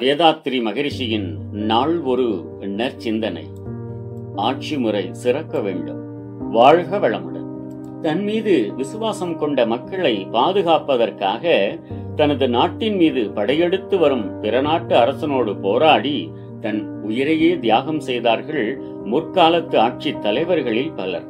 வேதாத்ரி மகரிஷியின் நாள் ஒரு நற்சிந்தனை. ஆட்சி முறை சிறக்க வேண்டும். வாழ்க வளமுடன். தன் மீது விசுவாசம் கொண்ட மக்களை பாதுகாப்பதற்காக தனது நாட்டின் மீது படையெடுத்து வரும் பிற நாட்டு அரசனோடு போராடி தன் உயிரையே தியாகம் செய்தார்கள் முற்காலத்து ஆட்சி தலைவர்களில் பலர்.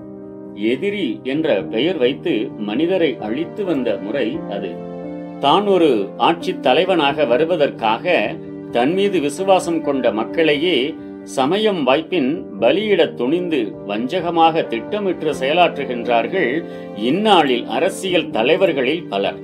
எதிரி என்ற பெயர் வைத்து மனிதரை அழித்து வந்த முறை அது. தான் ஒரு ஆட்சி தலைவனாக வருவதற்காக தன் மீது விசுவாசம் கொண்ட மக்களையே சமயம் வாய்ப்பின் பலியிடத் துணிந்து வஞ்சகமாக திட்டமிட்டு செயலாற்றுகின்றார்கள் இந்நாளில் அரசியல் தலைவர்களில் பலர்.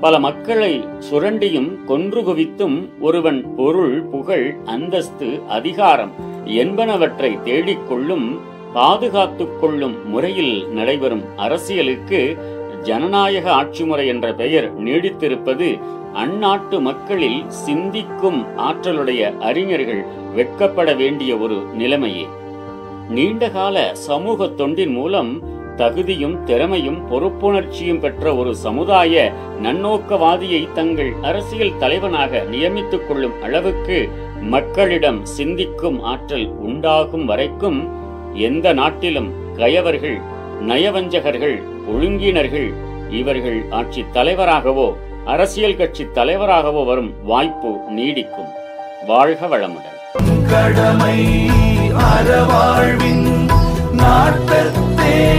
பல மக்களை சுரண்டியும் கொன்று குவித்தும் ஒருவன் பொருள் புகழ் அந்தஸ்து அதிகாரம் என்பனவற்றை தேடிக்கொள்ளும் பாதுகாத்துக் கொள்ளும் முறையில் நடைபெறும் அரசியலுக்கு ஜனநாயக ஆட்சி முறை என்ற பெயர் நீடித்திருப்பது அந்நாட்டு மக்களில் சிந்திக்கும் ஆற்றலுடைய அறிஞர்கள் வெட்கப்பட வேண்டிய ஒரு நிலைமையே. நீண்டகால சமூக தொண்டின் மூலம் தகுதியும் திறமையும் பொறுப்புணர்ச்சியும் பெற்ற ஒரு சமுதாய நன்னோக்கவாதியை தங்கள் அரசியல் தலைவனாக நியமித்துக் கொள்ளும் அளவுக்கு மக்களிடம் சிந்திக்கும் ஆற்றல் உண்டாகும் வரைக்கும் எந்த நாட்டிலும் கயவர்கள் நயவஞ்சகர்கள் ஒழுங்கினர்கள் இவர்கள் ஆட்சி தலைவராகவோ அரசியல் கட்சி தலைவராகவோ வரும் வாய்ப்பு நீடிக்கும். வாழ்க வளமுடன். கடமை அறவாழ்வின் நாட்டத்தே.